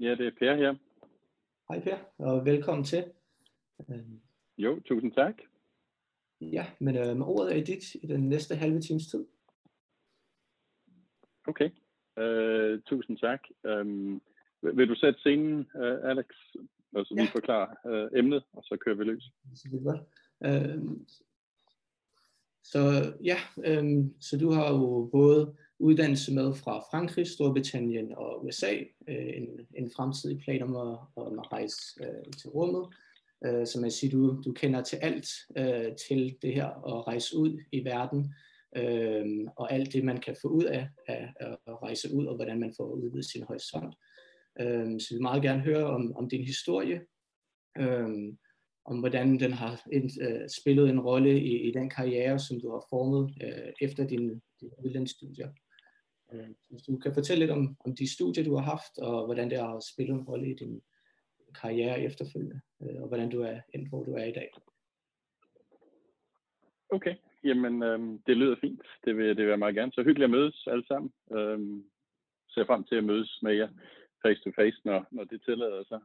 Ja, det er Per her. Hej Per, og velkommen til. Jo, tusind tak. Ja, men øh, ordet er dit i den næste halve times tid. Okay, uh, tusind tak. Um, vil du sætte scenen, uh, Alex, og så ja. vi forklarer uh, emnet, og så kører vi løs? Det er godt. Uh, så ja, um, så du har jo både uddannelse med fra Frankrig, Storbritannien og USA, Øh, en, en fremtidig plan om at, om at rejse øh, til rummet. Øh, så man siger, du, du kender til alt øh, til det her at rejse ud i verden, Øh, og alt det, man kan få ud af, af at rejse ud, og hvordan man får udvidet sin horisont. Øh, så vi vil meget gerne høre om, om din historie, Øh, om hvordan den har ind, øh, spillet en rolle i, i den karriere, som du har formet øh, efter din, din udlandsstudier. Øh, hvis du kan fortælle lidt om, om de studier, du har haft, og hvordan det har spillet en rolle i din karriere efterfølgende, øh, og hvordan du er endt, hvor du er i dag. Okay, jamen øh, det lyder fint. Det vil, det vil jeg meget gerne. Så hyggeligt at mødes alle sammen. Øh, ser frem til at mødes med jer face to face, når, når det tillader sig.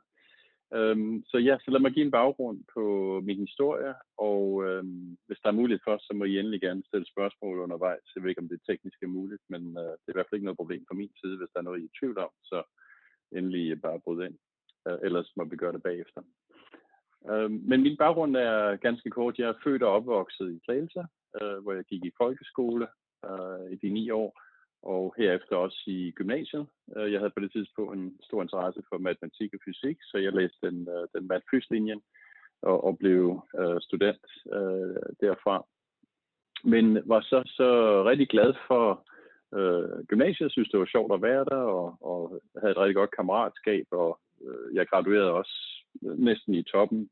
Øhm, så ja, så lad mig give en baggrund på min historie, og øhm, hvis der er mulighed for, så må I endelig gerne stille spørgsmål undervejs. Jeg ved ikke, om det er teknisk muligt, men øh, det er i hvert fald ikke noget problem fra min side, hvis der er noget, I er i tvivl om, så endelig bare bryde ind. Øh, ellers må vi gøre det bagefter. Øh, men min baggrund er ganske kort. Jeg er født og opvokset i Slagelse, øh, hvor jeg gik i folkeskole øh, i de ni år, og herefter også i gymnasiet. Øh, jeg havde på det tidspunkt en stor interesse for matematik og fysik, så jeg læste den, øh, den matfyslinjen og, og blev øh, student øh, derfra. Men var så, så rigtig glad for øh, gymnasiet. Jeg synes, det var sjovt at være der, og, og havde et rigtig godt kammeratskab, og øh, jeg graduerede også næsten i toppen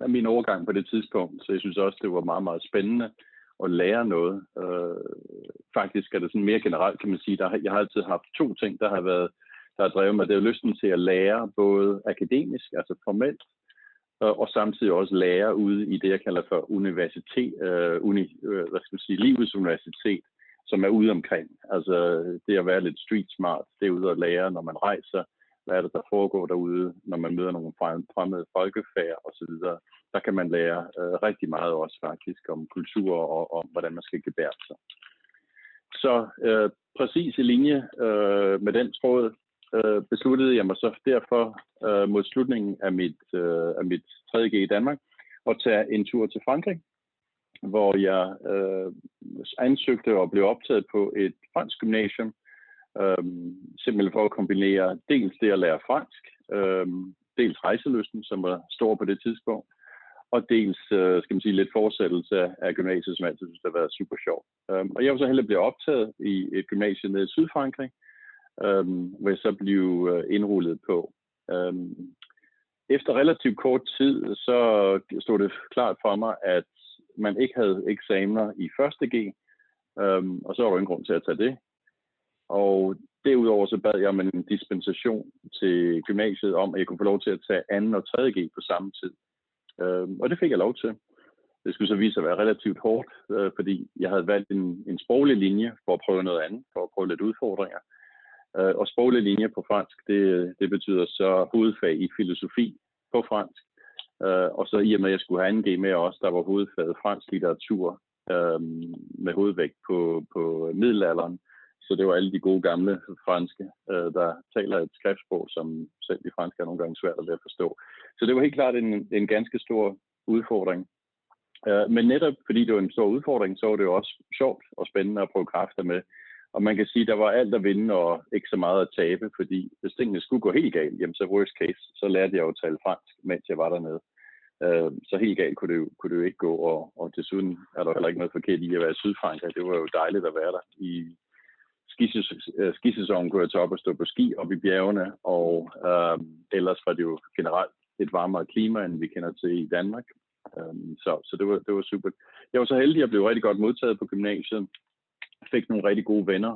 af min overgang på det tidspunkt, så jeg synes også, det var meget, meget spændende at lære noget. Øh, faktisk er det sådan mere generelt, kan man sige, der, jeg har altid haft to ting, der har været der har drevet mig. Det er lysten til at lære både akademisk, altså formelt, øh, og samtidig også lære ude i det, jeg kalder for universitet, øh, uni, øh, hvad skal man sige, livets universitet, som er ude omkring. Altså det at være lidt street smart, det er ude at lære, når man rejser, hvad er det, der foregår derude, når man møder nogle fremmede folkefærd osv. Der kan man lære øh, rigtig meget også faktisk om kultur og om, hvordan man skal gebære sig. Så øh, præcis i linje øh, med den tråd øh, besluttede jeg mig så derfor øh, mod slutningen af mit, øh, af mit 3.G i Danmark at tage en tur til Frankrig, hvor jeg øh, ansøgte og blev optaget på et fransk gymnasium, Øhm, simpelthen for at kombinere dels det at lære fransk, øhm, dels rejseløsten, som var stor på det tidspunkt, og dels øh, skal man sige, lidt fortsættelse af gymnasiet, som jeg altid synes har været super sjovt. Øhm, og jeg var så heldig blevet optaget i et gymnasie nede i Sydfrankrig, øhm, hvor jeg så blev øh, indrullet på. Øhm, efter relativt kort tid, så stod det klart for mig, at man ikke havde eksamener i første G, øhm, og så var der ingen grund til at tage det. Og derudover så bad jeg om en dispensation til gymnasiet om, at jeg kunne få lov til at tage 2. og 3. G på samme tid. Øh, og det fik jeg lov til. Det skulle så vise sig at være relativt hårdt, øh, fordi jeg havde valgt en, en sproglig linje for at prøve noget andet, for at prøve lidt udfordringer. Øh, og sproglig linje på fransk, det, det betyder så hovedfag i filosofi på fransk. Øh, og så i og med, at jeg skulle have 2. G med også, der var hovedfaget fransk litteratur øh, med hovedvægt på, på middelalderen så det var alle de gode gamle franske, øh, der taler et skriftsprog, som selv de franske er nogle gange svært at forstå. Så det var helt klart en, en ganske stor udfordring. Øh, men netop fordi det var en stor udfordring, så var det jo også sjovt og spændende at prøve kræfter med. Og man kan sige, at der var alt at vinde og ikke så meget at tabe, fordi hvis tingene skulle gå helt galt, jamen så worst case, så lærte jeg jo at tale fransk, mens jeg var dernede. Øh, så helt galt kunne det, jo, kunne det jo ikke gå, og, og desuden er der heller ikke noget forkert i at være i Sydfrankrig. Det var jo dejligt at være der i Øh, skisæsonen kunne jeg tage op og stå på ski op i bjergene, og øh, ellers var det jo generelt et varmere klima, end vi kender til i Danmark. Øh, så så det, var, det var super. Jeg var så heldig at blev rigtig godt modtaget på gymnasiet. Fik nogle rigtig gode venner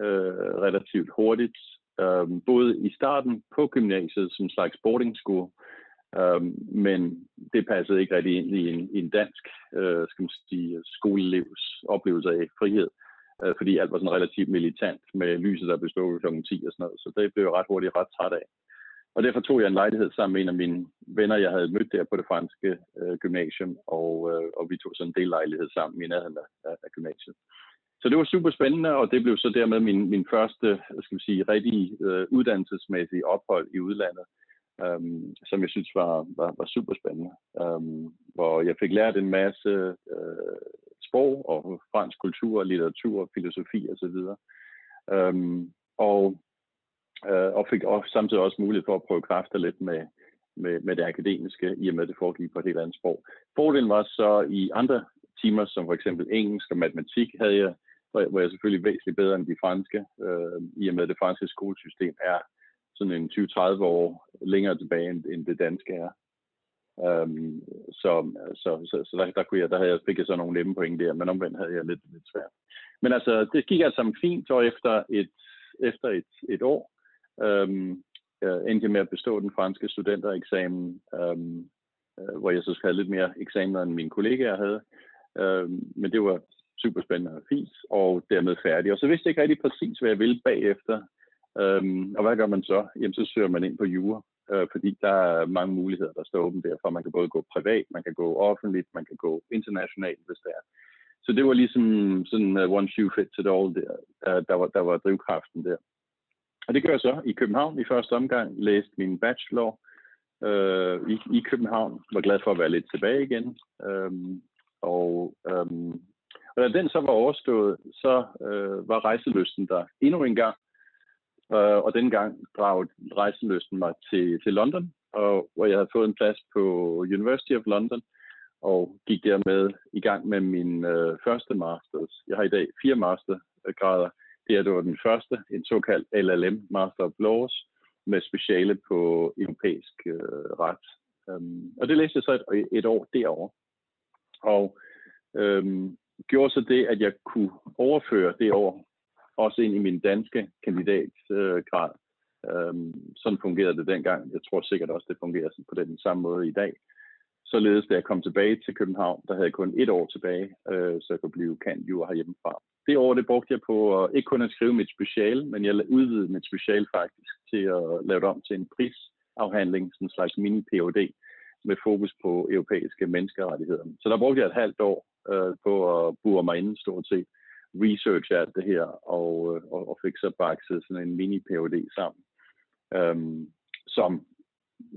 øh, relativt hurtigt. Øh, både i starten på gymnasiet som slags boarding school, øh, men det passede ikke rigtig ind i en, i en dansk øh, skal man sige, skolelevs oplevelse af frihed øh, Øh, fordi alt var sådan relativt militant med lyset, der bestod kl. 10 og sådan noget. Så det blev jeg ret hurtigt ret træt af. og derfor tog jeg en lejlighed sammen med en af mine venner, jeg havde mødt der på det franske øh, gymnasium, og, øh, og vi tog sådan en del lejlighed sammen i nærheden af, af gymnasiet. Så det var super spændende, og det blev så dermed min, min første, skal vi sige, rigtig øh, uddannelsesmæssige ophold i udlandet, øhm, som jeg synes var, var, var super spændende. Øhm, hvor jeg fik lært en masse øh, sprog og fransk kultur, litteratur, filosofi osv. Øhm, og, øh, og fik også, samtidig også mulighed for at prøve kræfter lidt med, med, med det akademiske, i og med at det foregik på et helt andet sprog. Fordelen var så i andre timer, som for eksempel engelsk og matematik, havde jeg, hvor jeg selvfølgelig væsentligt bedre end de franske, øh, i og med at det franske skolesystem er sådan en 20-30 år længere tilbage, end, end det danske er. Øhm, så så, så, så der, der, kunne jeg, der havde jeg, fik jeg så nogle nemme point der, men omvendt havde jeg lidt, lidt svært. Men altså, det gik altså fint, og efter et, efter et, et år øhm, uh, endte jeg med at bestå den franske studentereksamen, øhm, uh, hvor jeg så havde lidt mere eksamener, end mine kollegaer havde. Øhm, men det var super spændende og fint, og dermed færdig. Og så vidste jeg ikke rigtig præcis, hvad jeg ville bagefter. Øhm, og hvad gør man så? Jamen, så søger man ind på jura øh, fordi der er mange muligheder, der står åbent derfor. Man kan både gå privat, man kan gå offentligt, man kan gå internationalt, hvis det er. Så det var ligesom sådan uh, one shoe fits it all, der, uh, der, var, der var drivkraften der. Og det gør jeg så i København i første omgang, læste min bachelor øh, i, i København, var glad for at være lidt tilbage igen. Øhm, og, øhm, og da den så var overstået, så øh, var rejselysten der endnu en gang, Øh, og dengang dragede rejseløsten mig til, til London, og, hvor jeg havde fået en plads på University of London, og gik dermed i gang med min øh, første masters. Jeg har i dag fire mastergrader. Det er det var den første, en såkaldt LLM, Master of Laws, med speciale på europæisk øh, ret. Um, og det læste jeg så et, et år derovre. Og øhm, gjorde så det, at jeg kunne overføre det år også ind i min danske kandidatgrad. Øhm, sådan fungerede det dengang. Jeg tror sikkert også, det fungerer på den samme måde i dag. Således, da jeg kom tilbage til København, der havde jeg kun et år tilbage, øh, så jeg kunne blive kant jura herhjemmefra. Det år, det brugte jeg på at, ikke kun at skrive mit special, men jeg udvidede mit special faktisk til at lave det om til en prisafhandling, sådan en slags mini-PhD, med fokus på europæiske menneskerettigheder. Så der brugte jeg et halvt år øh, på at bure mig inden stort set research alt det her, og, øh, og, og fik så bakset sådan en mini-PhD sammen, øhm, som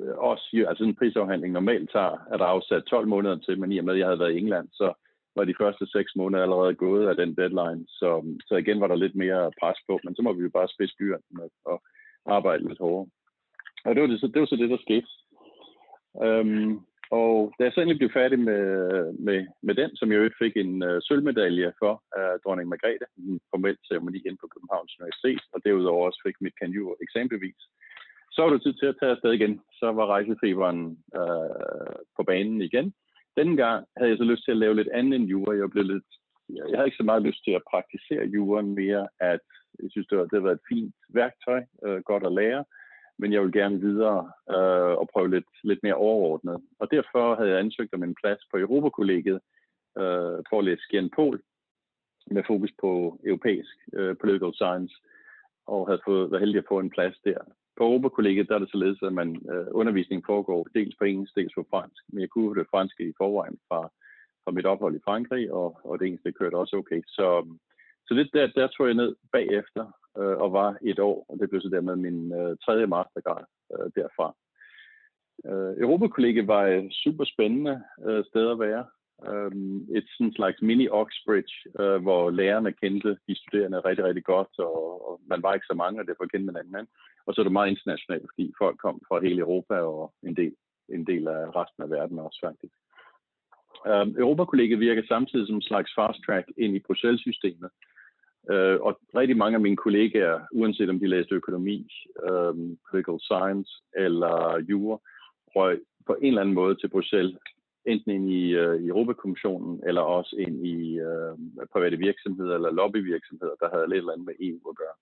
øh, også, altså en prisafhandling normalt tager, at der afsat 12 måneder til, men i og med, at jeg havde været i England, så var de første 6 måneder allerede gået af den deadline, så, så igen var der lidt mere pres på, men så må vi jo bare spidse byen og arbejde lidt hårdere. Og det var, det, så, det var så det, der skete. Øhm, og da jeg så endelig blev færdig med, med, med den, som jeg jo fik en uh, sølvmedalje for af dronning Margrethe, en formel ceremoni ind på Københavns Universitet, og derudover også fik mit kanjur eksamenbevis, så var det tid til at tage afsted igen. Så var rejsefeberen uh, på banen igen. Denne gang havde jeg så lyst til at lave lidt andet end jura. Jeg, blev lidt, jeg havde ikke så meget lyst til at praktisere juren mere, at jeg synes, det, var, det har været et fint værktøj, uh, godt at lære, men jeg vil gerne videre øh, og prøve lidt, lidt mere overordnet. Og derfor havde jeg ansøgt om en plads på Europakollegiet øh, for at læse Gen Pol med fokus på europæisk øh, political science, og havde fået, været heldig at få en plads der. På Europakollegiet der er det således, at man, øh, undervisningen foregår dels på engelsk, dels på fransk, men jeg kunne det franske i forvejen fra, fra mit ophold i Frankrig, og, og det engelske kørte også okay. Så, så det, der, der tog jeg ned bagefter øh, og var et år, og det blev så dermed min øh, tredje mastergrad øh, derfra. Øh, Europakollegiet var øh, et super spændende øh, sted at være. Øh, et sådan slags mini Oxbridge, øh, hvor lærerne kendte de studerende rigtig, rigtig godt, og, og man var ikke så mange, og derfor kendte man hinanden. Og så er det meget internationalt, fordi folk kom fra hele Europa og en del, en del af resten af verden også faktisk. Um, Europakollegiet virker samtidig som en slags fast track ind i Bruxelles-systemet, Øh, og rigtig mange af mine kollegaer, uanset om de læste økonomi, øh, political science eller jura, røg på en eller anden måde til Bruxelles, enten ind i, øh, i Europakommissionen, eller også ind i øh, private virksomheder eller lobbyvirksomheder, der havde lidt eller andet med EU at gøre.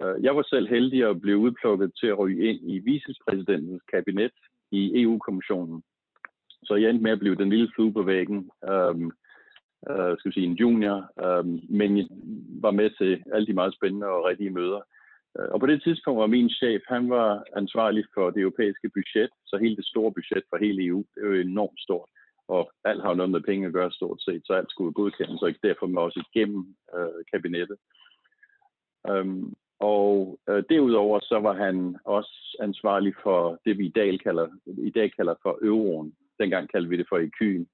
Øh, jeg var selv heldig at blive udplukket til at ryge ind i vicepræsidentens kabinet i EU-kommissionen. Så jeg endte med at blive den lille flue på væggen, øh, øh, skal sige, en junior, øh, men var med til alle de meget spændende og rigtige møder. Øh, og på det tidspunkt var min chef, han var ansvarlig for det europæiske budget, så hele det store budget for hele EU, det er jo enormt stort. Og alt har jo noget med penge at gøre stort set, så alt skulle godkendes, og derfor må også igennem øh, kabinettet. Um, og øh, derudover så var han også ansvarlig for det, vi i dag kalder, i dag kalder for euroen. Dengang kaldte vi det for EQ'en.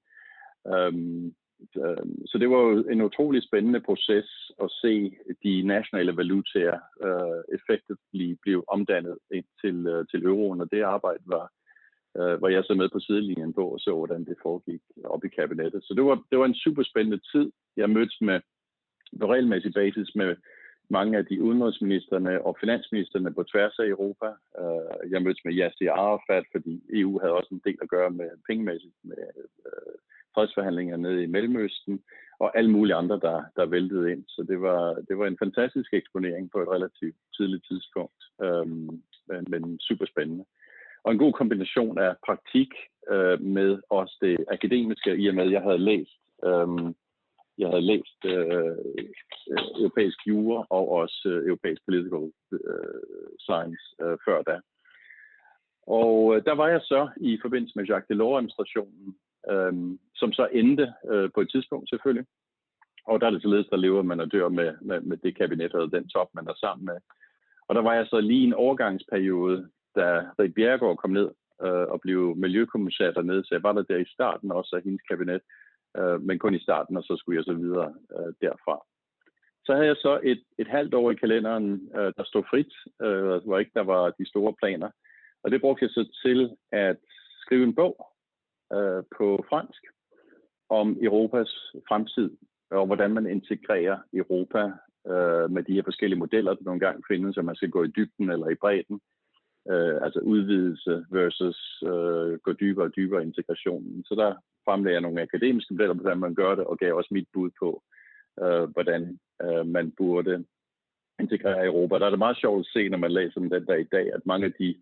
Um, Øhm, Øhm, så det var jo en utrolig spændende proces at se de nationale valutaer øh, effektivt blive omdannet ind til, øh, til euroen, og det arbejde var, øh, var jeg så med på sidelinjen på og så, hvordan det foregik op i kabinettet. Så det var, det var en super spændende tid. Jeg mødtes med på regelmæssig basis med mange af de udenrigsministerne og finansministerne på tværs af Europa. Øh, jeg mødtes med Yasser Arafat, fordi EU havde også en del at gøre med pengemæssigt med øh, fredsforhandlinger nede i Mellemøsten, og alle mulige andre, der, der væltede ind. Så det var, det var en fantastisk eksponering på et relativt tidligt tidspunkt, øhm, men, super spændende. Og en god kombination af praktik øh, med også det akademiske, i og med, at jeg havde læst, øh, jeg havde læst øh, øh, europæisk jura og også øh, europæisk political øh, science øh, før da. Og øh, der var jeg så i forbindelse med Jacques Delors-administrationen øh, som så endte øh, på et tidspunkt selvfølgelig. Og der er det således, der lever man og dør med, med, med det kabinet og den top, man er sammen med. Og der var jeg så lige en overgangsperiode, da Rik Bjergård kom ned øh, og blev miljøkommissær dernede, så jeg var der der i starten også af hendes kabinet, øh, men kun i starten, og så skulle jeg så videre øh, derfra. Så havde jeg så et, et halvt år i kalenderen, øh, der stod frit, øh, hvor ikke der var de store planer. Og det brugte jeg så til at skrive en bog, øh, på fransk om Europas fremtid, og hvordan man integrerer Europa øh, med de her forskellige modeller, der nogle gange findes, så man skal gå i dybden eller i bredden. Øh, altså udvidelse versus øh, gå dybere og dybere integrationen. Så der fremlagde jeg nogle akademiske modeller på, hvordan man gør det, og gav også mit bud på, øh, hvordan øh, man burde integrere Europa. Der er det meget sjovt at se, når man læser om den der i dag, at mange af de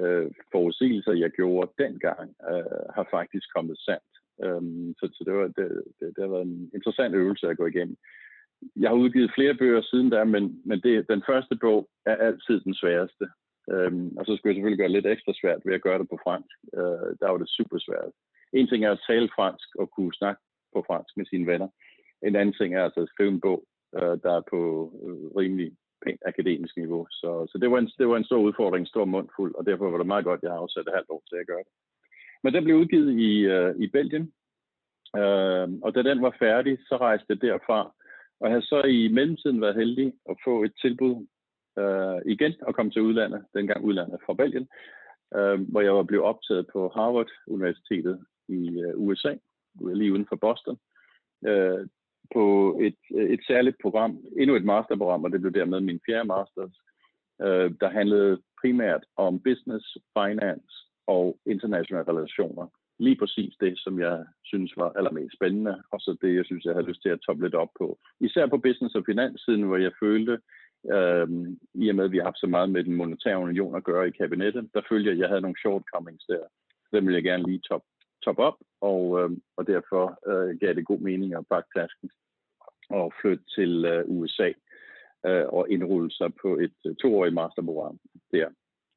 øh, forudsigelser, jeg gjorde dengang, øh, har faktisk kommet sandt. Um, så, så det, var, det, det, det har været en interessant øvelse at gå igennem. Jeg har udgivet flere bøger siden da, men, men det, den første bog er altid den sværeste. Um, og så skulle jeg selvfølgelig gøre lidt ekstra svært ved at gøre det på fransk. Øh, der var det super svært. En ting er at tale fransk og kunne snakke på fransk med sine venner. En anden ting er altså at skrive en bog, øh, der er på øh, rimelig pænt akademisk niveau. Så, så det, var en, det var en stor udfordring, en stor mundfuld, og derfor var det meget godt, at jeg har afsat et halvt år til at gøre det. Men den blev udgivet i, uh, i Belgien, uh, og da den var færdig, så rejste jeg derfra, og jeg har så i mellemtiden været heldig at få et tilbud uh, igen og komme til udlandet, dengang udlandet fra Belgien, uh, hvor jeg var blevet optaget på Harvard Universitetet i uh, USA, lige uden for Boston. Uh, på et, et særligt program, endnu et masterprogram, og det blev dermed min fjerde masters, øh, der handlede primært om business, finance og internationale relationer. Lige præcis det, som jeg synes var allermest spændende, og så det, jeg synes, jeg havde lyst til at toppe lidt op på. Især på business- og finanssiden, hvor jeg følte, øh, i og med, at vi har haft så meget med den monetære union at gøre i kabinettet, der følte jeg, at jeg havde nogle shortcomings der. Dem vil jeg gerne lige top, top op, og, øh, og derfor øh, gav det god mening at pakke tasken og flytte til øh, USA øh, og indrulle sig på et øh, toårigt masterprogram der.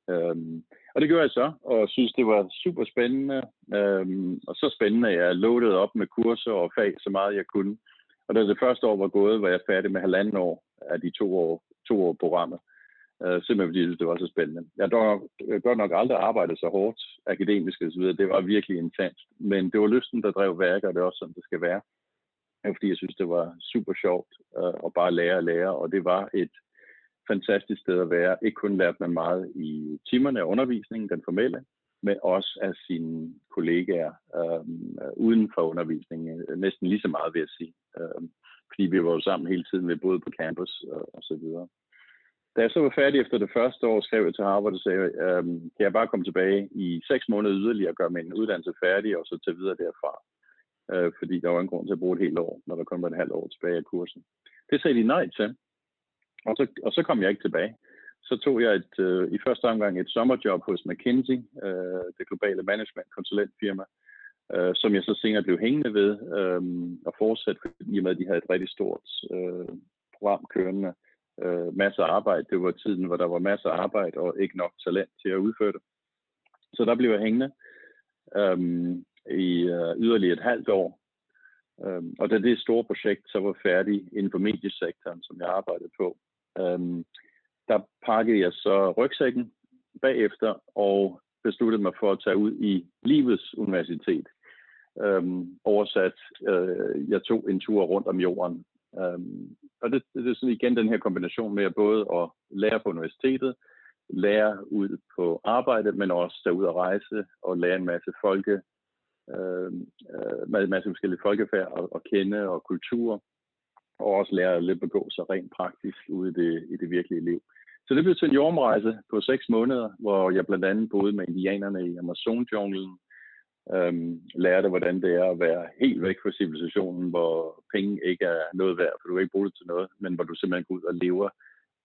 Øhm, og det gjorde jeg så, og synes, det var super spændende. Øhm, og så spændende, at jeg loadede op med kurser og fag så meget jeg kunne. Og da det første år var gået, var jeg færdig med halvanden år af de to år, to år programmet. Øh, simpelthen fordi det var så spændende. Jeg har øh, godt nok aldrig arbejdet så hårdt akademisk og så videre. Det var virkelig intens. Men det var lysten, der drev værket, og det er også sådan, det skal være fordi jeg synes, det var super sjovt øh, at bare lære og lære, og det var et fantastisk sted at være. Ikke kun lærte man meget i timerne af undervisningen, den formelle, men også af sine kollegaer øh, uden for undervisningen, øh, næsten lige så meget vil jeg sige. Øh, fordi vi var jo sammen hele tiden, vi boede på campus og, og så videre. Da jeg så var færdig efter det første år, skrev jeg til Harvard og sagde, øh, kan jeg bare komme tilbage i seks måneder yderligere og gøre min uddannelse færdig, og så tage videre derfra øh, fordi der var en grund til at bruge et helt år, når der kun var et halvt år tilbage af kursen. Det sagde de nej til, og så, og så kom jeg ikke tilbage. Så tog jeg et, øh, i første omgang et sommerjob hos McKinsey, øh, det globale management konsulentfirma, øh, som jeg så senere blev hængende ved øh, og fortsatte, i og med at de havde et rigtig stort øh, program kørende øh, masser af arbejde. Det var tiden, hvor der var masser af arbejde og ikke nok talent til at udføre det. Så der blev jeg hængende øhm, i øh, yderligere et halvt år. Øhm, og da det store projekt så var færdigt inden for mediesektoren, som jeg arbejdede på, øhm, der pakkede jeg så rygsækken bagefter og besluttede mig for at tage ud i livets universitet. Øhm, oversat, øh, jeg tog en tur rundt om jorden. Øhm, og det, det er sådan igen den her kombination med at både at lære på universitetet, lære ud på arbejde, men også tage ud og rejse og lære en masse folke, øhm, øh, en masse forskellige folkefærd og, og kende og kultur, og også lære at lidt begå sig rent praktisk ude i det, i det virkelige liv. Så det blev til en jordomrejse på seks måneder, hvor jeg blandt andet boede med indianerne i Amazon-junglen, øhm, lærte, hvordan det er at være helt væk fra civilisationen, hvor penge ikke er noget værd, for du kan ikke bruge det til noget, men hvor du simpelthen går ud og lever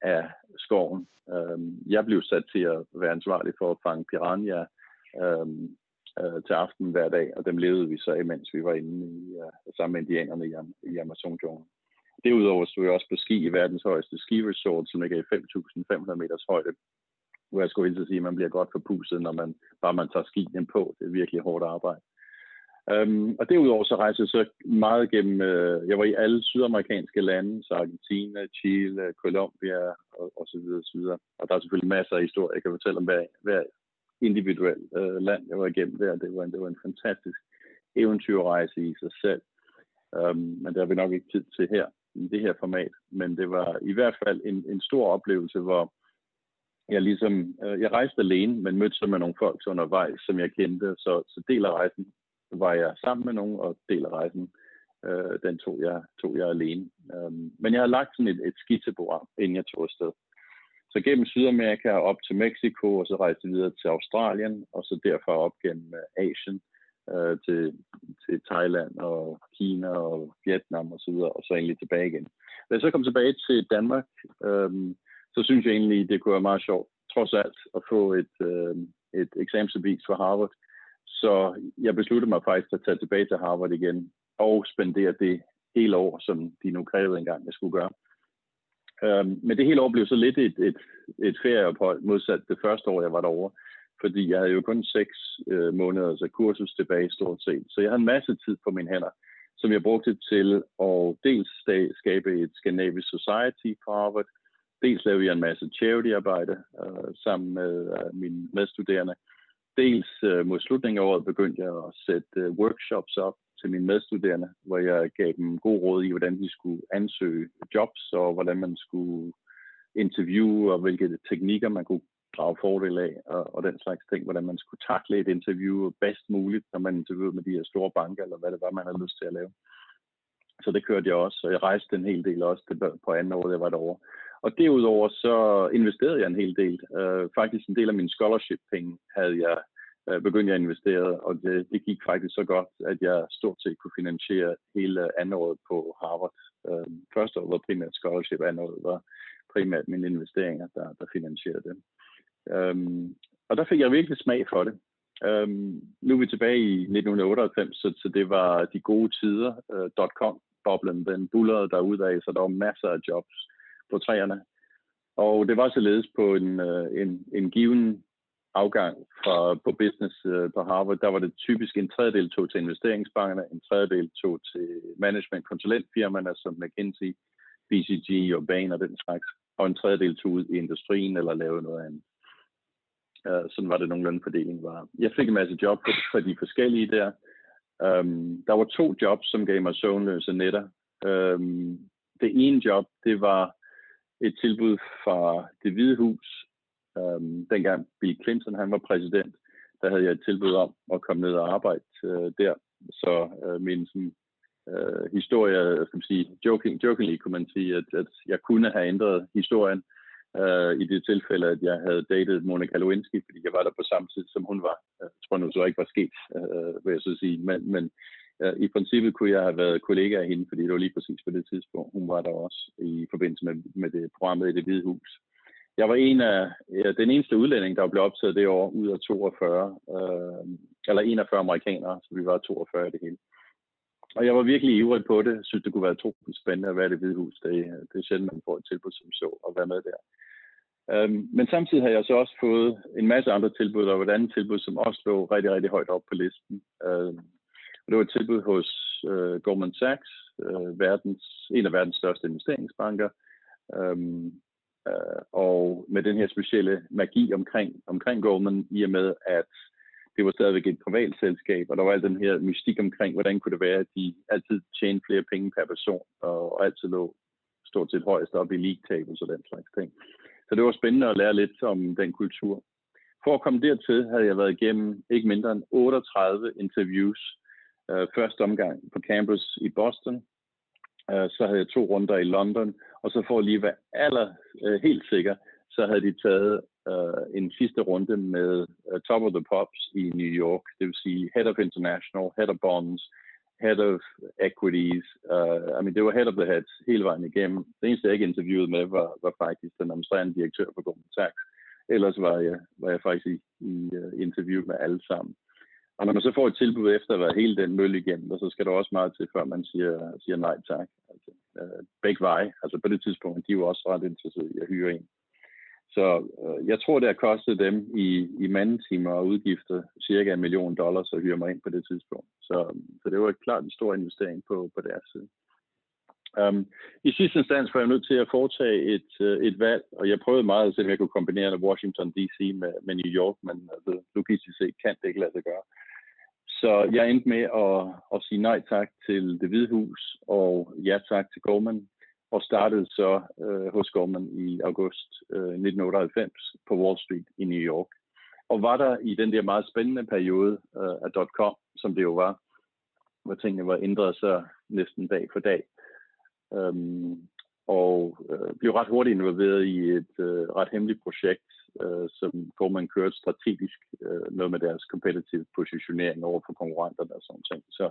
af skoven. Øhm, jeg blev sat til at være ansvarlig for at fange piranha øhm, øh, til aften hver dag, og dem levede vi så imens vi var inde i, uh, sammen med indianerne i, i Amazon-junglen. Derudover stod jeg også på ski i verdens højeste skiresort, som ligger i 5.500 meters højde, hvor jeg skulle helt sige, at man bliver godt forpustet, når man bare man tager skien på. Det er virkelig hårdt arbejde. Um, og derudover så rejste jeg så meget gennem, uh, jeg var i alle sydamerikanske lande, så Argentina, Chile, Colombia og, og så videre, så videre. Og der er selvfølgelig masser af historier, jeg kan fortælle om hver, hver individuel uh, øh, land, jeg var igennem der. Det var en, det var en fantastisk eventyrrejse i sig selv. Um, men der har vi nok ikke tid til her i det her format. Men det var i hvert fald en, en stor oplevelse, hvor jeg ligesom, øh, jeg rejste alene, men mødte så med nogle folk undervejs, som jeg kendte, så, så del af rejsen var jeg sammen med nogen, og del af rejsen, øh, den tog jeg, tog jeg alene. Um, men jeg har lagt sådan et, et skitseprogram, inden jeg tog afsted. Så gennem Sydamerika op til Mexico, og så rejste jeg videre til Australien, og så derfra op gennem uh, Asien øh, til, til Thailand og Kina og Vietnam og så videre, og så egentlig tilbage igen. Da jeg så kom tilbage til Danmark, øh, så synes jeg egentlig, det kunne være meget sjovt, trods alt, at få et, øh, et eksamensbevis fra Harvard. Så jeg besluttede mig faktisk at tage tilbage til Harvard igen og spendere det hele år, som de nu krævede engang, jeg skulle gøre. Øhm, men det hele år blev så lidt et, et, et ferieophold, modsat det første år, jeg var derovre. Fordi jeg havde jo kun seks øh, måneder så kursus tilbage stort set. Så jeg havde en masse tid på mine hænder, som jeg brugte til at dels skabe et Scandinavian Society for Harvard, Dels lavede jeg en masse charity-arbejde øh, sammen med øh, mine medstuderende. Dels øh, mod slutningen af året begyndte jeg at sætte øh, workshops op til mine medstuderende, hvor jeg gav dem god råd i, hvordan de skulle ansøge jobs, og hvordan man skulle interviewe, og hvilke teknikker man kunne drage fordel af, og, og den slags ting, hvordan man skulle takle et interview bedst muligt, når man interviewede med de her store banker, eller hvad det var, man havde lyst til at lave. Så det kørte jeg også, og jeg rejste en hel del også på anden år, jeg var derovre. Og derudover så investerede jeg en hel del. Øh, faktisk en del af mine scholarship-penge havde jeg øh, begyndte begyndt at investere, og det, det gik faktisk så godt, at jeg stort set kunne finansiere hele andet året på Harvard. Øh, første år var primært scholarship, andet år var primært mine investeringer, der, der finansierede det. Um, og der fik jeg virkelig smag for det. Um, nu er vi tilbage i 1998, så, så det var de gode tider. Uh, .com-boblen, den bullerede derudad, så der var masser af jobs på træerne. Og det var således på en, øh, en, en given afgang fra, på business øh, på Harvard, der var det typisk en tredjedel tog til investeringsbankerne, en tredjedel tog til management konsulentfirmaerne som McKinsey, BCG og Bain og den slags, og en tredjedel tog ud i industrien eller lavede noget andet. Uh, sådan var det nogenlunde fordelingen var. Jeg fik en masse job fra de forskellige der. Um, der var to jobs, som gav mig søvnløse netter. Um, øhm, det ene job, det var et tilbud fra det hvide hus. Øhm, dengang Bill Clinton han var præsident, der havde jeg et tilbud om at komme ned og arbejde øh, der. Så øh, min sådan, øh, historie, øh, skal man sige, joking, jokingly kunne man sige, at, at jeg kunne have ændret historien øh, i det tilfælde, at jeg havde datet Monica Lewinsky, fordi jeg var der på samme tid, som hun var. Jeg tror nu så ikke var sket, øh, vil jeg så sige. Men, men Øh, i princippet kunne jeg have været kollega af hende, fordi det var lige præcis på det tidspunkt, hun var der også i forbindelse med, med det programmet i det hvide hus. Jeg var en af, ja, den eneste udlænding, der blev optaget det år ud af 42, øh, eller 41 amerikanere, så vi var 42 i det hele. og jeg var virkelig ivrig på det. Jeg synes, det kunne være to spændende at være i det hvide hus. Det, det er sjældent, man får et tilbud som så at være med der. Øhm, men samtidig har jeg så også fået en masse andre tilbud. og et andet tilbud, som også lå rigtig, rigtig højt op på listen. Øhm, og det var et tilbud hos øh, Goldman Sachs, øh, verdens, en af verdens største investeringsbanker. Um, øh, og med den her specielle magi omkring, omkring Goldman, i og med, at det var stadigvæk et privat selskab, og der var al den her mystik omkring, hvordan kunne det være, at de altid tjente flere penge per person, og, og altid lå stort set højst op i league tables og den slags ting. Så det var spændende at lære lidt om den kultur. For at komme dertil, havde jeg været igennem ikke mindre end 38 interviews øh, første omgang på campus i Boston, øh, så havde jeg to runder i London, og så for at lige være aller øh, helt sikker, så havde de taget øh, en sidste runde med uh, Top of the Pops i New York, det vil sige Head of International, Head of Bonds, Head of Equities. Uh, I mean, det var Head of the Heads hele vejen igennem. Det eneste, jeg ikke interviewede med, var, var faktisk den administrerende direktør for Goldman Sachs. Ellers var jeg, var jeg faktisk i, i uh, interview med alle sammen. Og når man så får et tilbud efter at være hele den mølle igennem, så skal der også meget til, før man siger, siger nej tak. Altså, øh, begge veje. Altså på det tidspunkt, de var også ret interesserede i at hyre en. Så øh, jeg tror, det har kostet dem i, i mandetimer og udgifter cirka en million dollars at hyre mig ind på det tidspunkt. Så, så det var klart en stor investering på, på deres side. Um, I sidste instans var jeg nødt til at foretage et, uh, et valg, og jeg prøvede meget at se, om jeg kunne kombinere Washington D.C. Med, med New York, men altså, logistisk set kan det ikke lade sig gøre. Så jeg endte med at, at sige nej tak til det hvide hus, og ja tak til Goldman, og startede så øh, hos Goldman i august øh, 1998 på Wall Street i New York. Og var der i den der meget spændende periode øh, af .com, som det jo var, hvor tingene var ændret sig næsten dag for dag. Øhm, og øh, blev ret hurtigt involveret i et øh, ret hemmeligt projekt, øh, som Goldman kørte strategisk, øh, noget med deres competitive positionering over for konkurrenterne og sådan ting. Så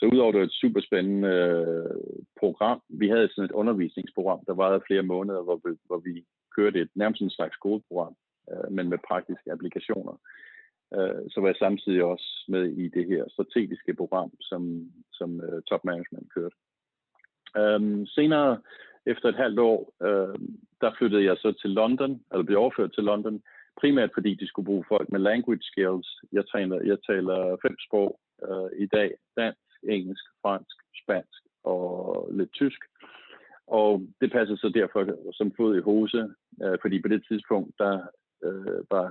så udover det var et super spændende øh, program, vi havde sådan et undervisningsprogram, der varede flere måneder, hvor vi, hvor vi kørte et nærmest en slags skoleprogram, øh, men med praktiske applikationer. Øh, så var jeg samtidig også med i det her strategiske program, som, som øh, top management kørte. Øh, senere, efter et halvt år, øh, der flyttede jeg så til London, eller blev overført til London, primært fordi de skulle bruge folk med language skills. Jeg, taler, jeg taler fem sprog øh, i dag. Dansk, engelsk, fransk, spansk og lidt tysk. Og det passede så derfor som fod i hose, øh, fordi på det tidspunkt, der øh, var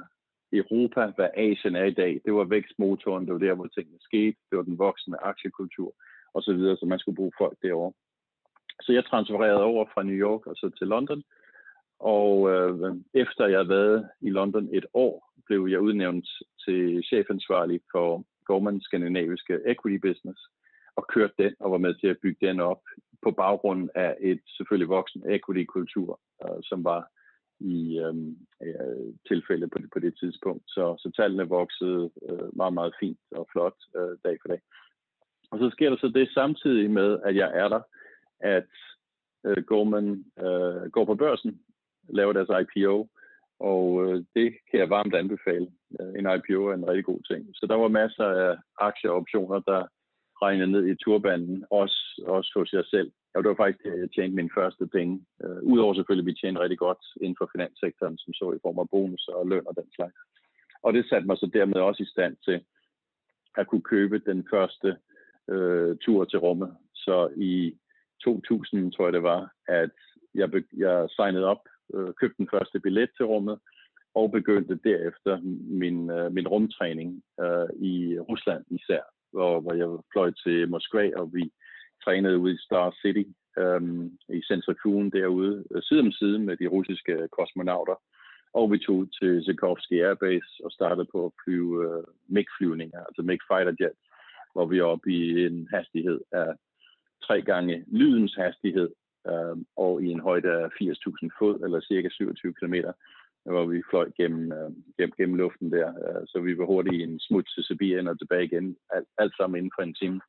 Europa, hvad Asien er i dag, det var vækstmotoren, det var der, hvor tingene skete, det var den voksende aktiekultur og så videre, så man skulle bruge folk derovre. Så jeg transfererede over fra New York og så til London, og øh, efter jeg havde været i London et år, blev jeg udnævnt til chefansvarlig for Gormans skandinaviske equity business, og kørte den og var med til at bygge den op på baggrund af et selvfølgelig voksen equity-kultur, øh, som var i øh, uh, tilfælde på det, på det tidspunkt. Så, så tallene voksede øh, meget, meget fint og flot øh, dag for dag. Og så sker der så det samtidig med, at jeg er der, at øh, Goldman øh, går på børsen, laver deres IPO, og øh, det kan jeg varmt anbefale. Øh, en IPO er en rigtig god ting. Så der var masser af aktieoptioner, der regnede ned i turbanden, også, også hos jer selv. Og det var faktisk det, jeg tjente mine første penge. Øh, Udover selvfølgelig, at vi tjente rigtig godt inden for finanssektoren, som så i form af bonus og løn og den slags. Og det satte mig så dermed også i stand til at kunne købe den første øh, tur til rummet. Så i 2000, tror jeg det var, at jeg, jeg signede op, øh, købte den første billet til rummet, og begyndte derefter min, øh, min rumtræning øh, i Rusland især hvor, hvor jeg fløj til Moskva, og vi trænede ude i Star City øh, i centrifugen derude, øh, side om side med de russiske kosmonauter. Og vi tog til Zikovsky Airbase og startede på at flyve øh, MiG-flyvninger, altså MiG Fighter Jets, hvor vi er oppe i en hastighed af tre gange lydens hastighed, øh, og i en højde af 80.000 fod, eller cirka 27 km, hvor vi fløj gennem, øh, gennem, gennem luften der. Øh, så vi var hurtigt i en smut til Sibirien og tilbage igen. Alt, alt sammen inden for en time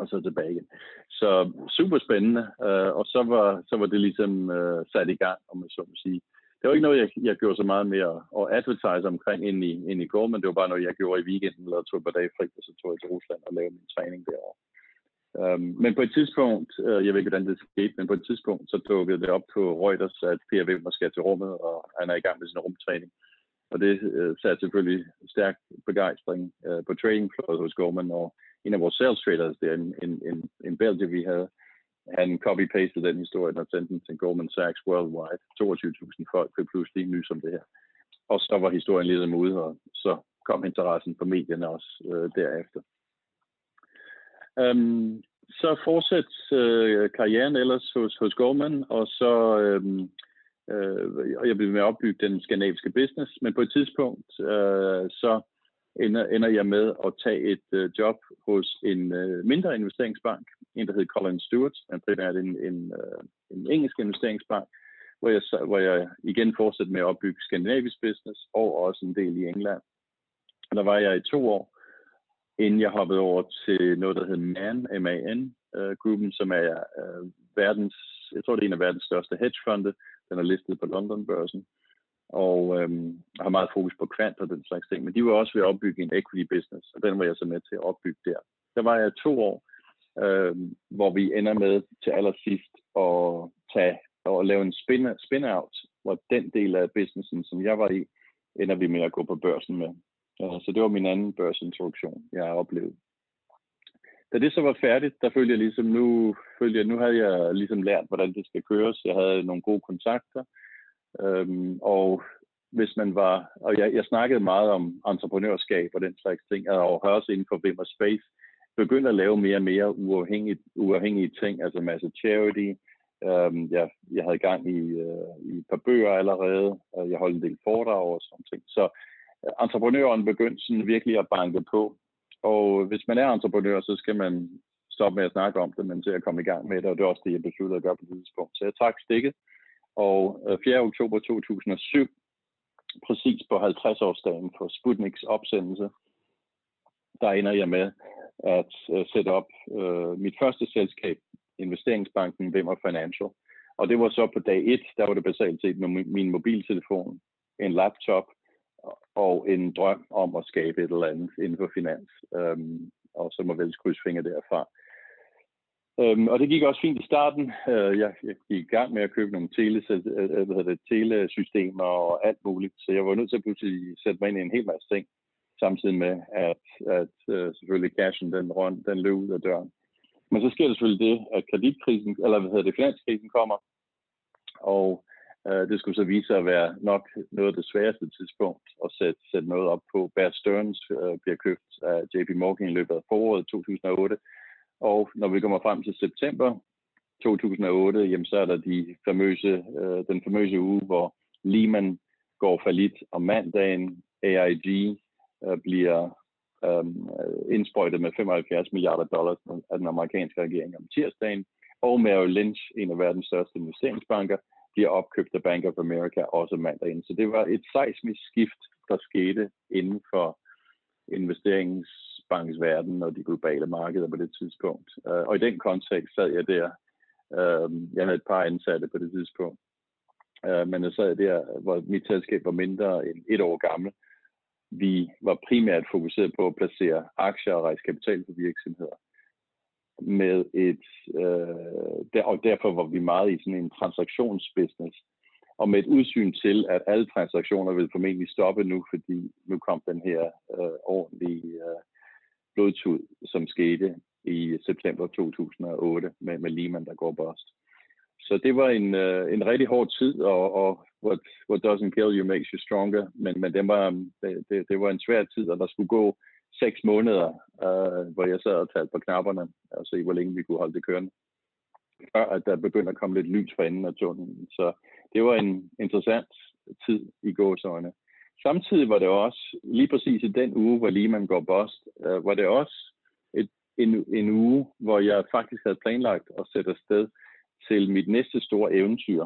og så tilbage igen. Så super spændende, øh, og så var, så var det ligesom øh, sat i gang, om jeg så må sige. Det var ikke noget, jeg, jeg gjorde så meget mere at advertise omkring ind i, ind i går, men det var bare noget, jeg gjorde i weekenden, eller tog et par dage fri, og så tog jeg til Rusland og lavede min træning derovre. Um, men på et tidspunkt, uh, jeg ved ikke, hvordan det skete, men på et tidspunkt, så dukkede det op på Reuters, at Per Wimmer skal til rummet, og han er i gang med sin rumtræning. Og det uh, satte selvfølgelig stærk begejstring uh, på tradingflowet hos Goldman, og en af vores sales traders, det er en, en, en, en Belgier, vi havde, han copy-pastede den historie og sendte den til Goldman Sachs Worldwide. 22.000 folk blev pludselig nys om det her. Og så var historien ligesom ude, og så kom interessen på medierne også øh, derefter. Øhm, så fortsæt øh, karrieren ellers hos, hos Goldman, og så øh, øh, jeg blev med at opbygge den skandinaviske business, men på et tidspunkt øh, så ender, ender jeg med at tage et øh, job hos en øh, mindre investeringsbank, en der hedder Colin Stewart, en primært en, en, øh, en engelsk investeringsbank, hvor jeg, hvor jeg igen fortsatte med at opbygge skandinavisk business, og også en del i England. Og der var jeg i to år, inden jeg hoppede over til noget, der hedder MAN, MAN-gruppen, øh, som er uh, verdens, jeg tror det er en af verdens største hedgefonde. Den er listet på London-børsen og øhm, har meget fokus på kvant og den slags ting. Men de var også ved at opbygge en equity business, og den var jeg så med til at opbygge der. Der var jeg to år, øhm, hvor vi ender med til allersidst at tage og lave en spin, spin hvor den del af businessen, som jeg var i, ender vi med at gå på børsen med. Øh, så det var min anden børsintroduktion, jeg har oplevet. Da det så var færdigt, der følte jeg ligesom, nu, følte jeg, nu havde jeg ligesom lært, hvordan det skal køres. Jeg havde nogle gode kontakter, Øhm, og hvis man var, og jeg, jeg snakkede meget om entreprenørskab og den slags ting, og har også inden for Vimmer Space begyndte at lave mere og mere uafhængige, uafhængige ting, altså masse charity. Øhm, jeg, jeg havde gang i, øh, i et par bøger allerede, og jeg holdt en del foredrag og sådan ting. Så entreprenøren begyndte sådan virkelig at banke på. Og hvis man er entreprenør, så skal man stoppe med at snakke om det, men til at komme i gang med det, og det er også det, jeg besluttede at gøre på det tidspunkt. Så jeg trak stikket, og øh, 4. Oktober 2007, præcis på 50-årsdagen for Sputniks opsendelse, der ender jeg med at uh, sætte op uh, mit første selskab, investeringsbanken Vimmer Financial. Og det var så på dag 1, der var det basalt set med min mobiltelefon, en laptop og en drøm om at skabe et eller andet inden for finans. Øhm, og så må vel krydsfinger derfra. Øhm, og det gik også fint i starten. Øh, jeg, jeg gik i gang med at købe nogle tele, øh, øh hvad det, telesystemer og alt muligt, så jeg var nødt til at pludselig sætte mig ind i en hel masse ting, samtidig med, at, at uh, selvfølgelig cashen den, røn, den løb ud af døren. Men så sker der selvfølgelig det, at kreditkrisen, eller hvad hedder det, finanskrisen kommer, og Øh, det skulle så vise sig at være nok noget af det sværeste tidspunkt at sætte, sætte noget op på. Bear Stearns øh, bliver købt af JP Morgan i løbet af foråret 2008, og når vi kommer frem til september 2008, jamen, så er der de famøse, øh, den famøse uge, hvor Lehman går falit om mandagen, AIG øh, bliver øh, indsprøjtet med 75 milliarder dollars af den amerikanske regering om tirsdagen, og Merrill Lynch, en af verdens største investeringsbanker, bliver opkøbt af Bank of America også mandagen. Så det var et seismisk skift, der skete inden for investeringsbankens verden og de globale markeder på det tidspunkt. Øh, og i den kontekst sad jeg der. Øh, jeg havde et par ansatte på det tidspunkt. Øh, men jeg sad der, hvor mit selskab var mindre end et år gammel. Vi var primært fokuseret på at placere aktier og rejse kapital for virksomheder. Med et, øh, der, og derfor var vi meget i sådan en transaktionsbusiness, og med et udsyn til, at alle transaktioner vil formentlig stoppe nu, fordi nu kom den her øh, ordentlige øh, blodtud, som skete i september 2008 med, med Lehman, der går bust. Så det var en, øh, en rigtig hård tid, og, og what, what doesn't kill you makes you stronger, men, men det, var, det, det, det var en svær tid, og der skulle gå seks måneder, øh, hvor jeg sad og talte på knapperne, og se, hvor længe vi kunne holde det kørende før at der begyndte at komme lidt lys fra enden af tunnelen. Så det var en interessant tid i gåsøjne. Samtidig var det også, lige præcis i den uge, hvor Lehman går bost, øh, var det også et, en, en uge, hvor jeg faktisk havde planlagt at sætte afsted til mit næste store eventyr,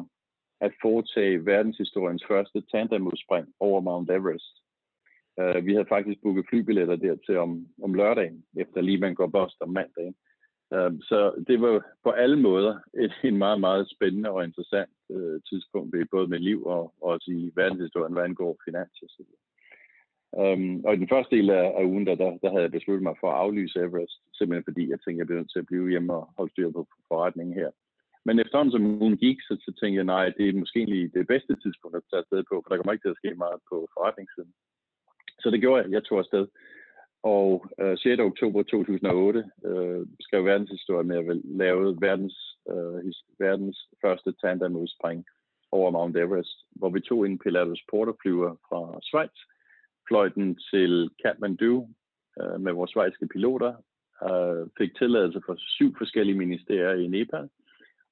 at foretage verdenshistoriens første tandemudspring over Mount Everest. Uh, vi havde faktisk booket flybilletter der til om, om lørdagen, efter lige man går bust om mandagen. Uh, så det var på alle måder et, en meget, meget spændende og interessant uh, tidspunkt, både med liv og, og også i verdenshistorien, hvad angår finans og så Um, og i den første del af, af ugen, der, der, der havde jeg besluttet mig for at aflyse Everest, simpelthen fordi jeg tænkte, jeg blev nødt til at blive hjemme og holde styr på forretningen her. Men efterhånden som ugen gik, så, så tænkte jeg, nej, det er måske egentlig det bedste tidspunkt at tage afsted på, for der kommer ikke til at ske meget på forretningssiden. Så det gjorde jeg. Jeg tog afsted. Og øh, 6. oktober 2008 øh, skrev verdenshistorie med at lave verdens, øh, verdens første tandemudspring over Mount Everest, hvor vi tog en Pilatus Porter-flyver fra Schweiz, fløj den til Kathmandu øh, med vores svejske piloter, øh, fik tilladelse fra syv forskellige ministerier i Nepal,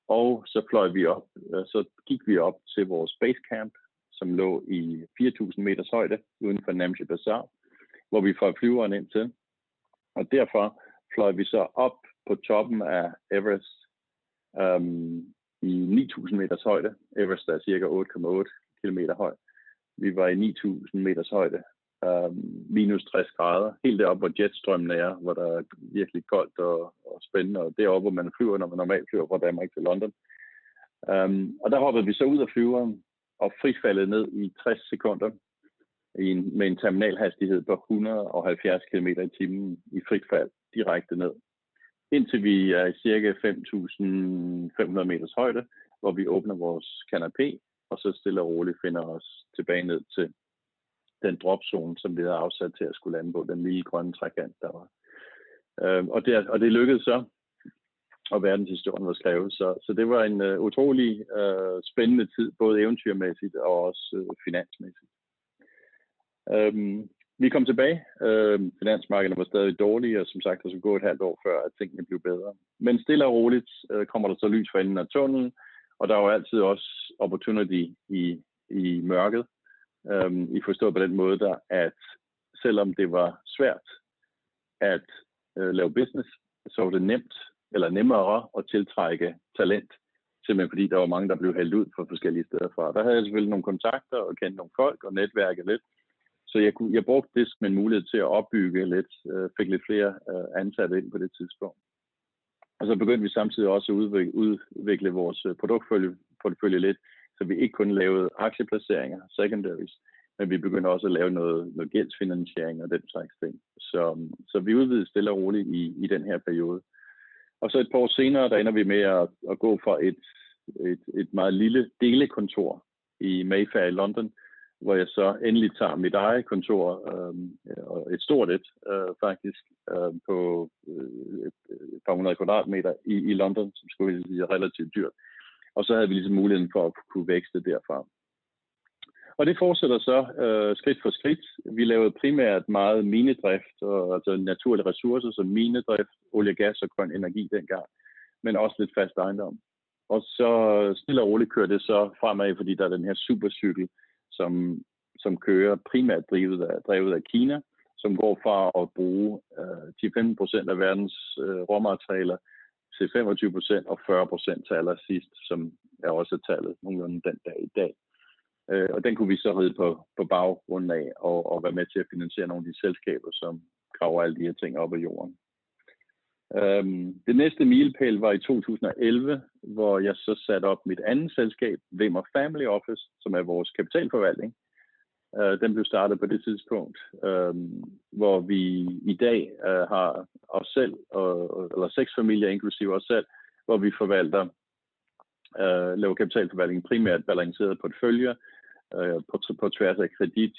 og så fløj vi op, øh, så gik vi op til vores basecamp, som lå i 4.000 meters højde uden for Namche Bazaar, hvor vi får flyveren ind til. Og derfor fløj vi så op på toppen af Everest øhm, i 9.000 meters højde. Everest er cirka 8,8 km høj. Vi var i 9.000 meters højde, øhm, minus 60 grader, helt deroppe, hvor jetstrømmen er, hvor der er virkelig koldt og, og spændende, og deroppe, hvor man flyver, når man normalt flyver fra Danmark til London. Um, og der hoppede vi så ud af flyveren og frifaldet ned i 60 sekunder i en, med en terminalhastighed på 170 km i timen i frit fald direkte ned. Indtil vi er i cirka 5.500 meters højde, hvor vi åbner vores kanapé, og så stille og roligt finder os tilbage ned til den dropzone, som vi havde afsat til at skulle lande på, den lille grønne trækant, der var. Øh, og, det, og det lykkedes så, og verdenshistorien var skrevet. Så, så det var en uh, utrolig uh, spændende tid, både eventyrmæssigt og også uh, finansmæssigt. Um, vi kom tilbage. Øhm, finansmarkederne var stadig dårlige, og som sagt, der skulle gå et halvt år før, at tingene blev bedre. Men stille og roligt øh, kommer der så lys for enden af tunnelen, og der var altid også opportunity i, i mørket. Øhm, I forstået på den måde, der, at selvom det var svært at øh, lave business, så var det nemt eller nemmere at tiltrække talent, simpelthen fordi der var mange, der blev hældt ud fra forskellige steder fra. Der havde jeg selvfølgelig nogle kontakter og kendte nogle folk og netværket lidt. Så jeg, kunne, jeg brugte det som en mulighed til at opbygge lidt, øh, fik lidt flere øh, ansatte ind på det tidspunkt. Og så begyndte vi samtidig også at udvikle, udvikle vores øh, produktportefølje lidt, så vi ikke kun lavede aktieplaceringer, secondaries, men vi begyndte også at lave noget, noget gældsfinansiering og den slags ting. Så, så vi udvidede stille og roligt i, i den her periode. Og så et par år senere, der ender vi med at, at gå fra et, et, et meget lille delekontor i Mayfair i London, hvor jeg så endelig tager mit eget kontor, øh, et stort et øh, faktisk, øh, på øh, et par hundrede kvadratmeter i, i London, som skulle sige relativt dyrt. Og så havde vi ligesom muligheden for at kunne vækste derfra. Og det fortsætter så øh, skridt for skridt. Vi lavede primært meget minedrift, og, altså naturlige ressourcer som minedrift, olie, gas og grøn energi dengang, men også lidt fast ejendom. Og så stille og roligt kører det så fremad, fordi der er den her supercykel, som, som kører primært drevet af, drevet af Kina, som går fra at bruge øh, 10-15% af verdens øh, råmaterialer til 25% og 40% til allersidst, som er også tallet nogenlunde den dag i dag. Øh, og den kunne vi så ride på, på baggrunden af og, og være med til at finansiere nogle af de selskaber, som graver alle de her ting op af jorden. Øhm, det næste milepæl var i 2011, hvor jeg så satte op mit andet selskab, Vimmer Family Office, som er vores kapitalforvaltning. Øh, den blev startet på det tidspunkt, øh, hvor vi i dag øh, har os selv, og, eller seks familier inklusive os selv, hvor vi forvalter, øh, laver kapitalforvaltning primært balanceret portføljer, øh, på, på tværs af kredit,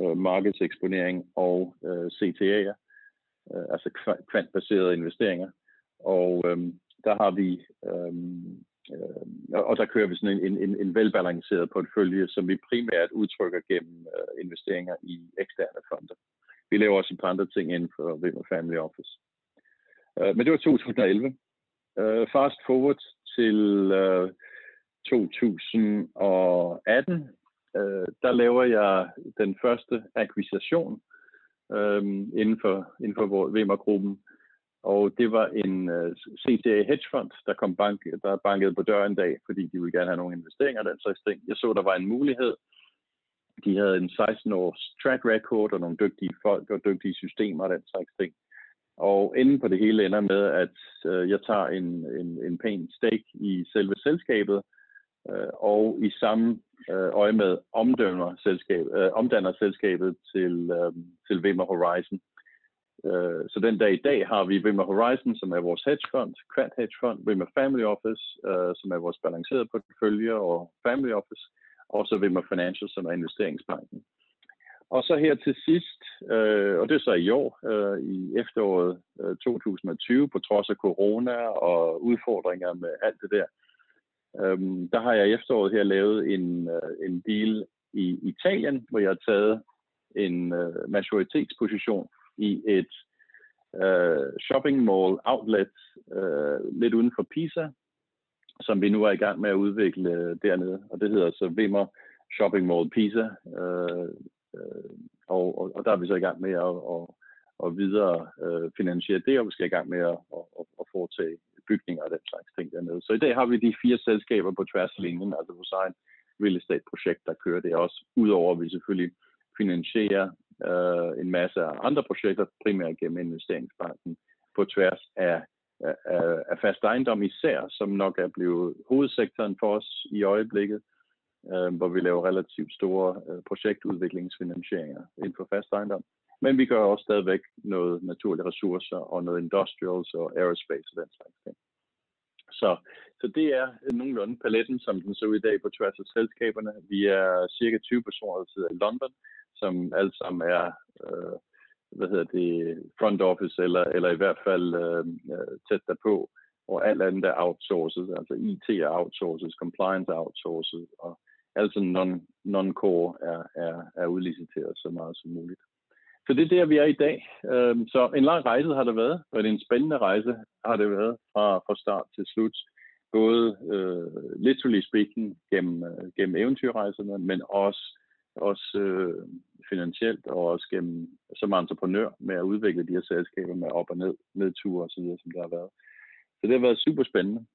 øh, markedseksponering og øh, CTA'er, øh, altså kvantbaserede investeringer. Og øh, der har vi, øh, øh, og der kører vi sådan en, en, en velbalanceret portefølje, som vi primært udtrykker gennem øh, investeringer i eksterne fonde. Vi laver også et par andre ting inden for Vimmer Family Office. Øh, men det var 2011. Øh, fast forward til øh, 2018, øh, der laver jeg den første akquisition øh, inden for, inden for Vimmer-gruppen. Og det var en øh, CTA hedgefond, der kom bank, der bankede på døren en dag, fordi de ville gerne have nogle investeringer og den slags ting. Jeg så, der var en mulighed. De havde en 16-års track record og nogle dygtige folk og dygtige systemer og den slags ting. Og inden på det hele ender med, at øh, jeg tager en, en, en pæn stake i selve selskabet, øh, og i samme øh, øje med omdømmer selskab, øh, omdanner selskabet til, øh, til Vimmer Horizon. Øh, så den dag i dag har vi Vimmer Horizon, som er vores hedgefond, Quant Hedgefond, Vimmer Family Office, øh, som er vores balancerede portefølje og Family Office, og så Vimmer Financial, som er investeringsbanken. Og så her til sidst, øh, og det er så i år, øh, i efteråret øh, 2020, på trods af corona og udfordringer med alt det der, øh, der har jeg i efteråret her lavet en, øh, en deal i Italien, hvor jeg har taget en øh, majoritetsposition i et øh, shopping mall outlet øh, lidt uden for Pisa, som vi nu er i gang med at udvikle dernede, og det hedder så Vimmer Shopping Mall Pisa. Øh, øh, og, og, og der er vi så i gang med at, at, at videre øh, finansiere det, og vi skal i gang med at, at, at, at foretage bygninger og den slags ting dernede. Så i dag har vi de fire selskaber på tværs af linjen, altså vores egen real estate projekt, der kører det også, udover at vi selvfølgelig finansierer øh, en masse andre projekter, primært gennem investeringsbanken, på tværs af, af, af fast ejendom især, som nok er blevet hovedsektoren for os i øjeblikket, øh, hvor vi laver relativt store øh, projektudviklingsfinansieringer inden for fast ejendom. Men vi gør også stadigvæk noget naturlige ressourcer og noget industrials og aerospace og den slags ting. Så, så det er nogenlunde paletten, som den ser ud i dag på tværs af selskaberne. Vi er cirka 20 personer, der sidder i London, som alle sammen er øh, hvad hedder det, front office, eller, eller i hvert fald øh, øh tæt derpå, og alt andet er outsourcet, altså IT er outsourcet, compliance er outsourcet, og altså non, non-core er, er, er udliciteret så meget som muligt. Så det er der, vi er i dag. Øhm, så en lang rejse har det været, og det er en spændende rejse har det været fra, fra start til slut. Både øh, uh, literally speaking gennem, uh, gennem eventyrrejserne, men også, også uh, finansielt og også gennem som entreprenør med at udvikle de her selskaber med op- og ned, nedture osv., som der har været. Så det har været super spændende.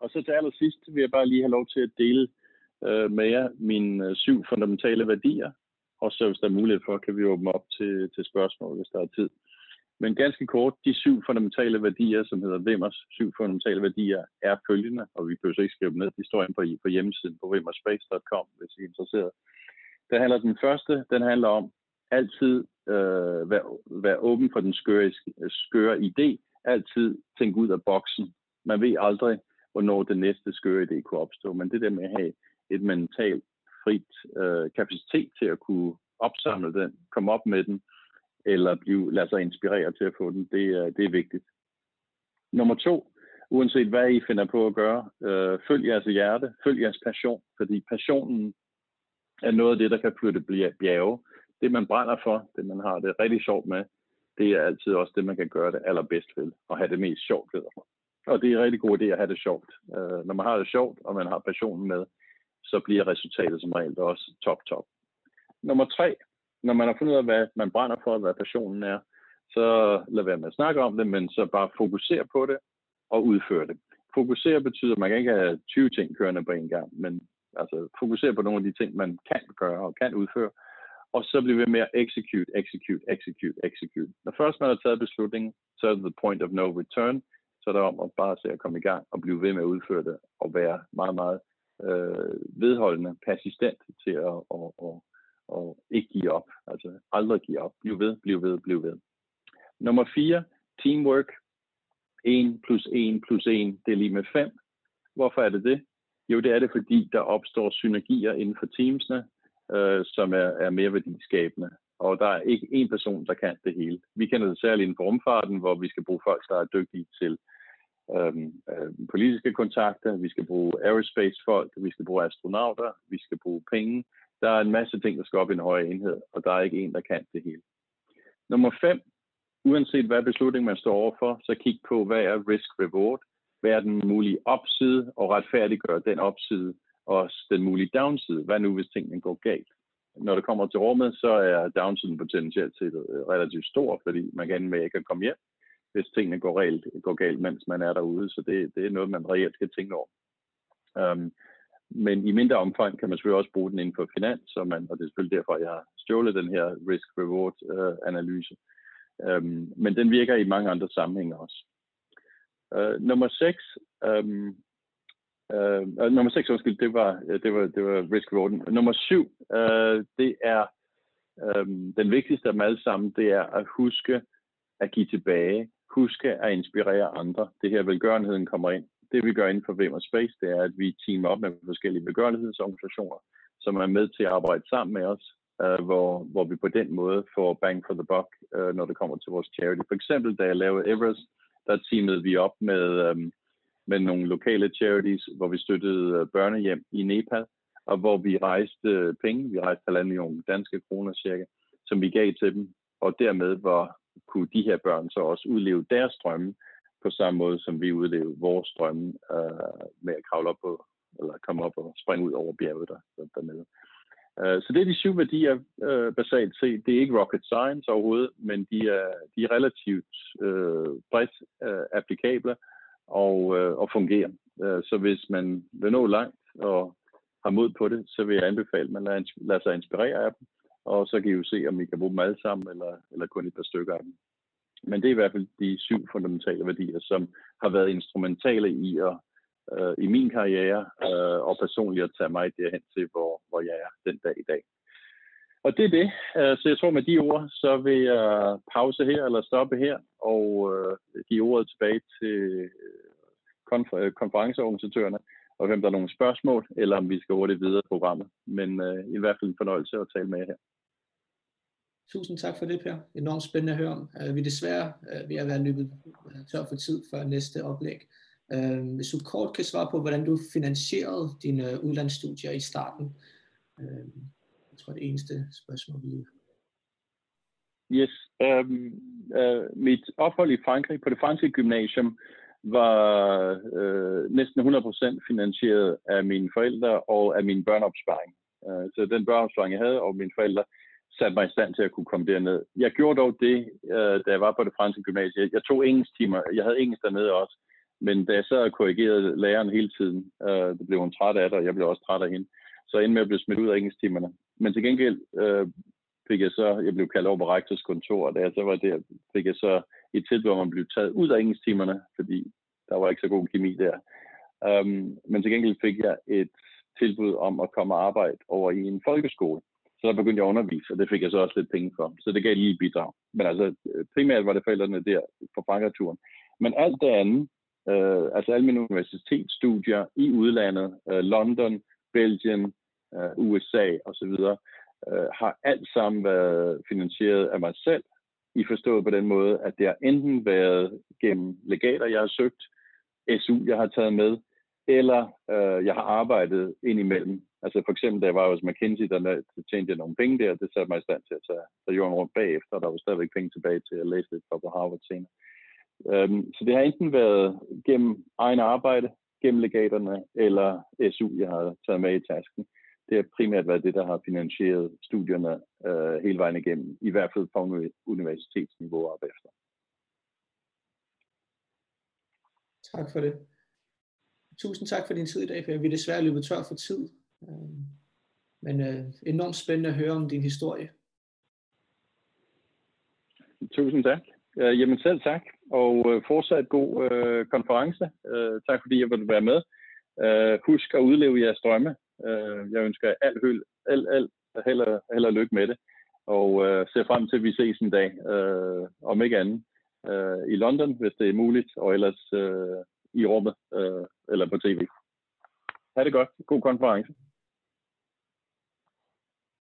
Og så til allersidst vil jeg bare lige have lov til at dele øh, med jer mine syv fundamentale værdier, og så hvis der er mulighed for, kan vi åbne op til, til spørgsmål, hvis der er tid. Men ganske kort, de syv fundamentale værdier, som hedder Vimmers syv fundamentale værdier, er følgende, og vi behøver ikke skrive dem ned, de står inde på, på hjemmesiden på vimmerspace.com, hvis I er interesseret. Der handler den første, den handler om altid øh, være, være åben for den skøre, skøre idé, altid tænke ud af boksen. Man ved aldrig, hvornår den næste skøre idé kunne opstå, men det der med at have et mentalt frit øh, kapacitet til at kunne opsamle den, komme op med den, eller blive, lade sig inspirere til at få den, det, er, det er vigtigt. Nummer to, uanset hvad I finder på at gøre, øh, følg jeres hjerte, følg jeres passion, fordi passionen er noget af det, der kan flytte bjerge. Det, man brænder for, det, man har det rigtig sjovt med, det er altid også det, man kan gøre det allerbedst ved, og have det mest sjovt ved. Og det er en rigtig god idé at have det sjovt. Øh, når man har det sjovt, og man har passionen med, så bliver resultatet som regel også top, top. Nummer tre, når man har fundet ud af, hvad man brænder for, hvad passionen er, så lad være med at snakke om det, men så bare fokusere på det og udføre det. Fokusere betyder, at man kan ikke have 20 ting kørende på en gang, men altså fokusere på nogle af de ting, man kan gøre og kan udføre, og så blive ved med at execute, execute, execute, execute. Når først man har taget beslutningen, så er det the point of no return, så er det om at bare se at komme i gang og blive ved med at udføre det og være meget, meget øh, vedholdende, persistent til at, og, og, og ikke give op. Altså aldrig give op. Bliv ved, bliv ved, bliv ved. Nummer 4, teamwork. 1 plus 1 plus 1, det er lige med 5. Hvorfor er det det? Jo, det er det, fordi der opstår synergier inden for teamsene, øh, som er, er mere værdiskabende. Og der er ikke én person, der kan det hele. Vi kender det særligt inden for rumfarten, hvor vi skal bruge folk, der er dygtige til øhm, øh, politiske kontakter, vi skal bruge aerospace-folk, vi skal bruge astronauter, vi skal bruge penge. Der er en masse ting, der skal op i en højere enhed, og der er ikke en, der kan det hele. Nummer fem, uanset hvad beslutning man står overfor, så kig på, hvad er risk-reward, hvad er den mulige opside, og retfærdiggør den opside, og også den mulige downside. Hvad nu, hvis tingene går galt? Når det kommer til rummet, så er downsiden potentielt set øh, relativt stor, fordi man kan med ikke at komme hjem hvis tingene går, reelt, går galt, mens man er derude. Så det, det er noget, man reelt skal tænke over. Um, men i mindre omfang kan man selvfølgelig også bruge den inden for finans, og, man, og det er selvfølgelig derfor, jeg har stjålet den her risk-reward-analyse. Øh, um, men den virker i mange andre sammenhænge også. Uh, nummer 6. Um, Uh, nummer 6, undskyld, det var, det var, det var risk reward. Nummer 7, uh, øh, det er um, den vigtigste af dem alle sammen, det er at huske at give tilbage. Huske at inspirere andre. Det her velgørenheden kommer ind. Det vi gør inden for Vimmer Space, det er, at vi teamer op med forskellige velgørenhedsorganisationer, som er med til at arbejde sammen med os, øh, hvor, hvor vi på den måde får bang for the buck, øh, når det kommer til vores charity. For eksempel, da jeg lavede Everest, der teamede vi op med, øh, med nogle lokale charities, hvor vi støttede øh, børnehjem i Nepal, og hvor vi rejste øh, penge, vi rejste halvanden million danske kroner cirka, som vi gav til dem, og dermed var, kunne de her børn så også udleve deres drømme på samme måde, som vi udlevede vores drømme øh, med at kravle op på, eller komme op og springe ud over bjerget der, der, dernede. Øh, så det er de syv værdier øh, basalt set. Det er ikke rocket science overhovedet, men de er, de er relativt øh, bredt øh, applikable og, øh, og fungerer. Øh, så hvis man vil nå langt og har mod på det, så vil jeg anbefale, at man lader, lader sig inspirere af dem, og så kan I jo se, om I kan bruge dem alle sammen, eller, eller kun et par stykker af dem. Men det er i hvert fald de syv fundamentale værdier, som har været instrumentale i at øh, i min karriere, øh, og personligt at tage mig derhen til, hvor, hvor jeg er den dag i dag. Og det er det. Øh, så jeg tror med de ord, så vil jeg pause her, eller stoppe her, og øh, give ordet tilbage til øh, konfer- øh, konferenceorganisatørerne, og hvem der er nogle spørgsmål, eller om vi skal hurtigt videre i programmet. Men øh, i hvert fald en fornøjelse at tale med jer her. Tusind tak for det, Per. Enormt spændende at høre om. Øh, vi er desværre øh, ved at være løbet øh, tør for tid før næste oplæg. Hvis du kort kan svare på, hvordan du finansierede dine udlandsstudier i starten. Jeg tror, det eneste spørgsmål, vi Yes. Um, uh, mit ophold i Frankrig på det franske gymnasium var uh, næsten 100% finansieret af mine forældre og af min børneopsparing. Uh, så den børneopsparing, jeg havde, og mine forældre, satte mig i stand til at kunne komme derned. Jeg gjorde dog det, øh, da jeg var på det franske gymnasie. Jeg tog engelsk timer. Jeg havde engelsk dernede også. Men da jeg sad og korrigerede læreren hele tiden, øh, det blev hun træt af det, og jeg blev også træt af hende. Så endte med at blive smidt ud af engelsktimerne. Men til gengæld øh, fik jeg så, jeg blev kaldt over på rektors kontor, og da jeg så var der, fik jeg så et tilbud om at blive taget ud af engelsktimerne, fordi der var ikke så god kemi der. Um, men til gengæld fik jeg et tilbud om at komme og arbejde over i en folkeskole. Så der begyndte jeg at undervise, og det fik jeg så også lidt penge for. Så det gav lige bidrag. Men altså, primært var det forældrene der på Frankrig-turen. Men alt det andet, øh, altså alle mine universitetsstudier i udlandet, øh, London, Belgien, øh, USA osv., øh, har alt sammen været finansieret af mig selv, i forstået på den måde, at det har enten været gennem legater, jeg har søgt, SU, jeg har taget med, eller øh, jeg har arbejdet indimellem. Altså for eksempel, da jeg var hos McKinsey, der tjente jeg nogle penge der, det satte mig i stand til at tage, tage jorden rundt bagefter, og der var stadigvæk penge tilbage til at læse lidt på Harvard senere. Øhm, så det har enten været gennem egen arbejde, gennem legaterne, eller SU, jeg har taget med i tasken. Det har primært været det, der har finansieret studierne øh, hele vejen igennem, i hvert fald på universitetsniveau op efter. Tak for det. Tusind tak for din tid i dag, Per. Vi er desværre løbet tør for tid. Øhm, men øh, enormt spændende at høre om din historie. Tusind tak. Øh, jamen selv tak, og øh, fortsat god øh, konference. Øh, tak fordi jeg ville være med. Øh, husk at udleve jeres drømme. Øh, jeg ønsker alt høl, alt, alt, held, og, held og lykke med det, og øh, ser frem til, at vi ses en dag, øh, om ikke andet, øh, i London, hvis det er muligt, og ellers øh, i rummet øh, eller på tv. Ha' det godt. God konference.